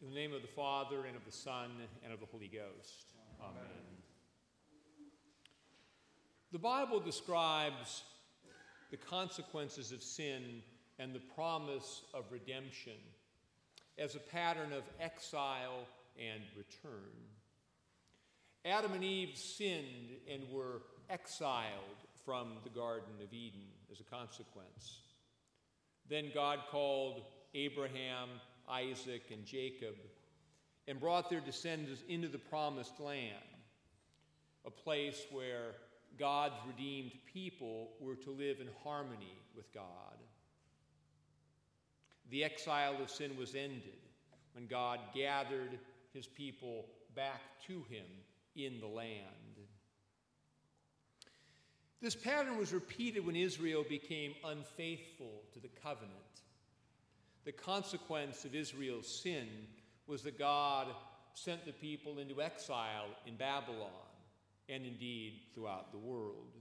In the name of the Father, and of the Son, and of the Holy Ghost. Amen. The Bible describes the consequences of sin and the promise of redemption as a pattern of exile and return. Adam and Eve sinned and were exiled from the Garden of Eden as a consequence. Then God called Abraham, Isaac, and Jacob and brought their descendants into the promised land, a place where God's redeemed people were to live in harmony with God. The exile of sin was ended when God gathered his people back to him in the land. This pattern was repeated when Israel became unfaithful to the covenant. The consequence of Israel's sin was that God sent the people into exile in Babylon and indeed throughout the world.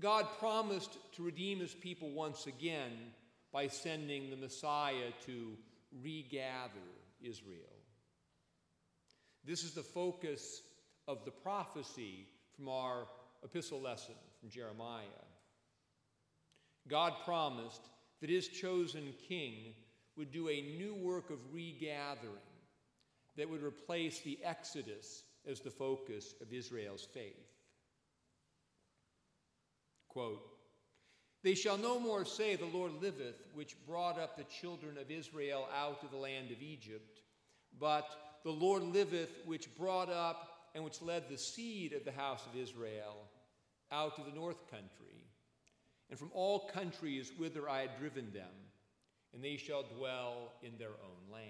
God promised to redeem his people once again by sending the Messiah to regather Israel. This is the focus of the prophecy from our epistle lesson from Jeremiah. God promised that his chosen king would do a new work of regathering that would replace the Exodus as the focus of Israel's faith. Quote, they shall no more say, The Lord liveth, which brought up the children of Israel out of the land of Egypt, but the Lord liveth, which brought up and which led the seed of the house of Israel out of the north country, and from all countries whither I had driven them, and they shall dwell in their own land.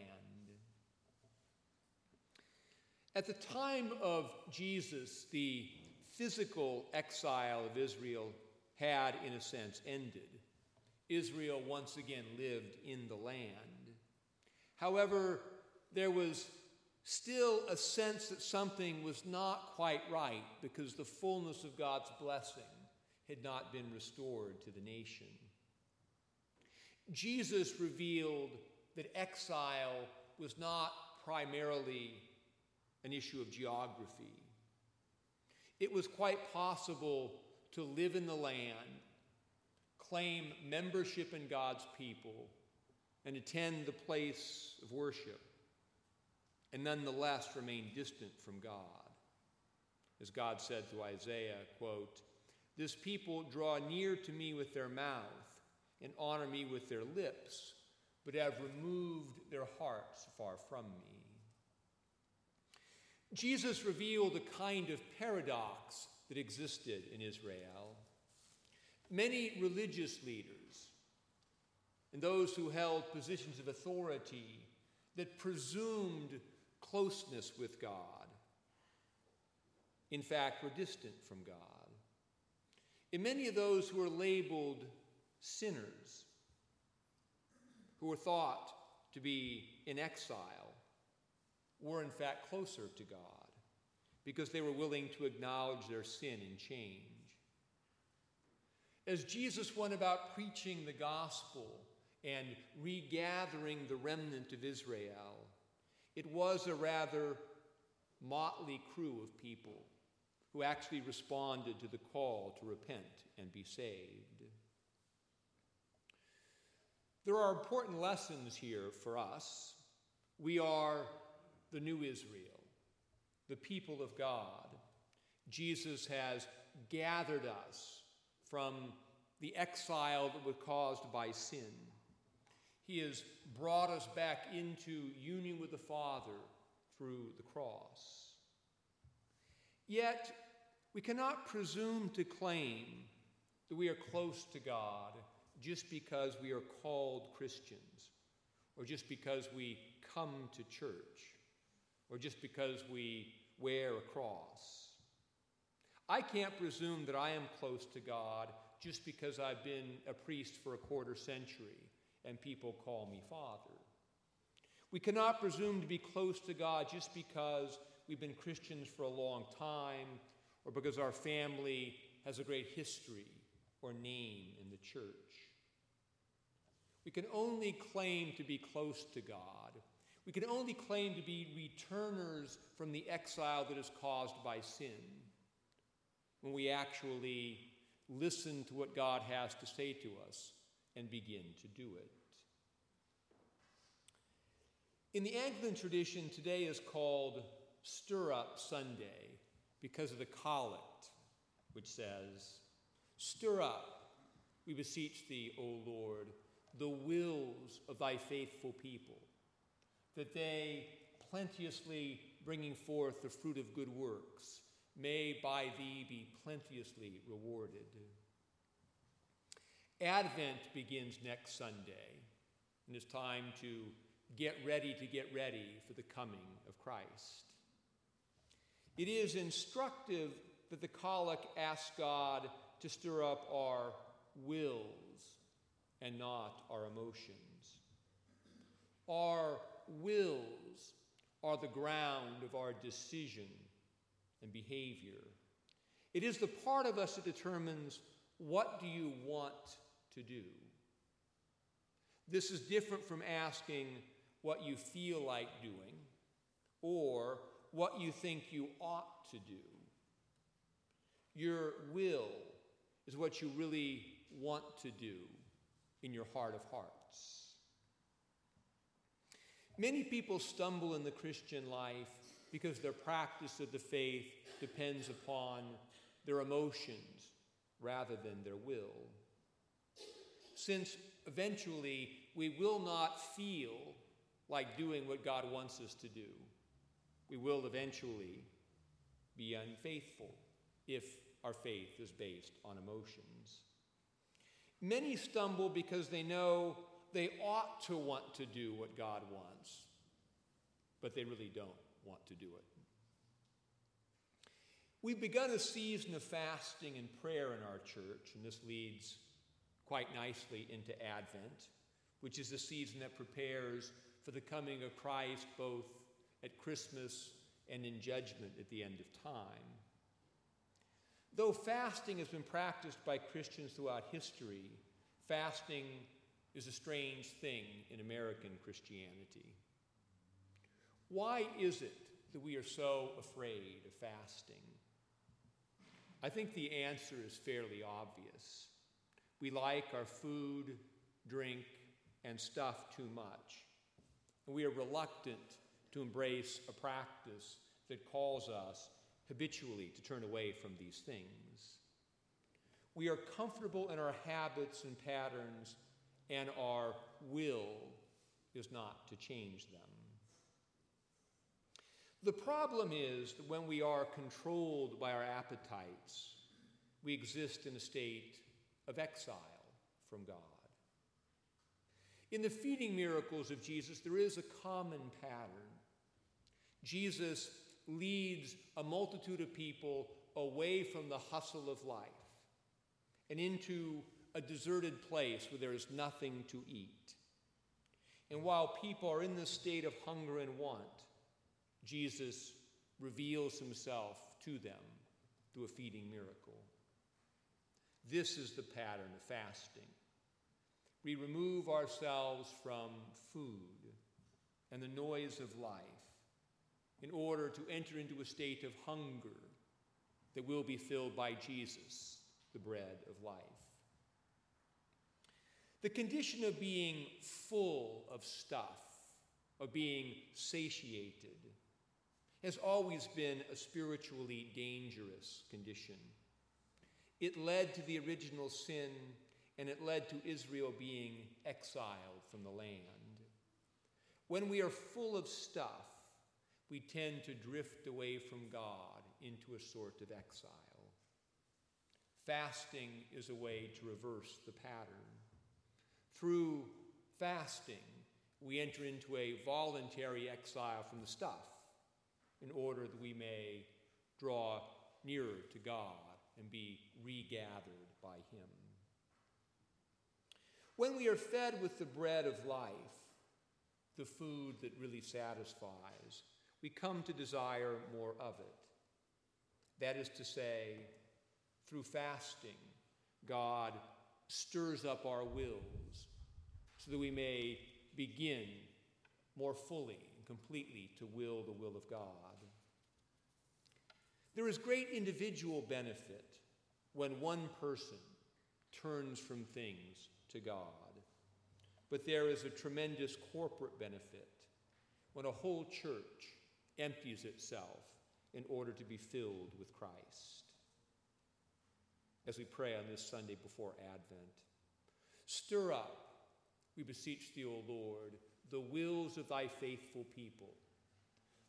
At the time of Jesus, the physical exile of Israel had, in a sense, ended. Israel once again lived in the land. However, there was still a sense that something was not quite right because the fullness of God's blessing had not been restored to the nation. Jesus revealed that exile was not primarily an issue of geography. It was quite possible to live in the land, claim membership in God's people, and attend the place of worship, and nonetheless remain distant from God. As God said to Isaiah, quote, This people draw near to me with their mouth and honor me with their lips, but have removed their hearts far from me. Jesus revealed a kind of paradox that existed in Israel. Many religious leaders and those who held positions of authority that presumed closeness with God, in fact, were distant from God. And many of those who were labeled sinners, who were thought to be in exile, were in fact closer to God because they were willing to acknowledge their sin and change. As Jesus went about preaching the gospel and regathering the remnant of Israel, it was a rather motley crew of people who actually responded to the call to repent and be saved. There are important lessons here for us. We are the new Israel the people of God. Jesus has gathered us from the exile that was caused by sin. He has brought us back into union with the Father through the cross. Yet, we cannot presume to claim that we are close to God just because we are called Christians, or just because we come to church, or just because we wear a cross. I can't presume that I am close to God just because I've been a priest for a quarter century and people call me Father. We cannot presume to be close to God just because we've been Christians for a long time or because our family has a great history or name in the church. We can only claim to be close to God We can only claim to be returners from the exile that is caused by sin when we actually listen to what God has to say to us and begin to do it. In the Anglican tradition, today is called Stir Up Sunday because of the collect, which says, Stir up, we beseech thee, O Lord, the wills of thy faithful people, that they, plenteously bringing forth the fruit of good works, may by thee be plenteously rewarded. Advent begins next Sunday, and it's time to get ready to get ready for the coming of Christ. It is instructive that the collect asks God to stir up our wills and not our emotions. Our wills are the ground of our decision and behavior. It is the part of us that determines what do you want to do. This is different from asking what you feel like doing or what you think you ought to do. Your will is what you really want to do in your heart of hearts. Many people stumble in the Christian life because their practice of the faith depends upon their emotions rather than their will. Since eventually we will not feel like doing what God wants us to do, we will eventually be unfaithful if our faith is based on emotions. Many stumble because they know they ought to want to do what God wants, but they really don't want to do it. We've begun a season of fasting and prayer in our church, and this leads quite nicely into Advent, which is the season that prepares for the coming of Christ both at Christmas and in judgment at the end of time. Though fasting has been practiced by Christians throughout history, fasting is a strange thing in American Christianity. Why is it that we are so afraid of fasting? I think the answer is fairly obvious. We like our food, drink, and stuff too much. And we are reluctant to embrace a practice that calls us habitually to turn away from these things. We are comfortable in our habits and patterns, and our will is not to change them. The problem is that when we are controlled by our appetites, we exist in a state of exile from God. In the feeding miracles of Jesus, there is a common pattern. Jesus leads a multitude of people away from the hustle of life and into a deserted place where there is nothing to eat. And while people are in this state of hunger and want, Jesus reveals himself to them through a feeding miracle. This is the pattern of fasting. We remove ourselves from food and the noise of life in order to enter into a state of hunger that will be filled by Jesus, the bread of life. The condition of being full of stuff, of being satiated, has always been a spiritually dangerous condition. It led to the original sin, and it led to Israel being exiled from the land. When we are full of stuff, we tend to drift away from God into a sort of exile. Fasting is a way to reverse the pattern. Through fasting, we enter into a voluntary exile from the stuff in order that we may draw nearer to God and be regathered by Him. When we are fed with the bread of life, the food that really satisfies, we come to desire more of it. That is to say, through fasting, God stirs up our wills so that we may begin more fully and completely to will the will of God. There is great individual benefit when one person turns from things to God. But there is a tremendous corporate benefit when a whole church empties itself in order to be filled with Christ. As we pray on this Sunday before Advent, stir up, we beseech thee, O Lord, the wills of thy faithful people,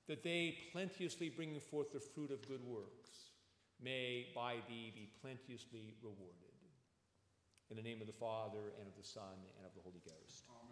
that they, plenteously bringing forth the fruit of good works, may by thee be plenteously rewarded. In the name of the Father, and of the Son, and of the Holy Ghost. Amen.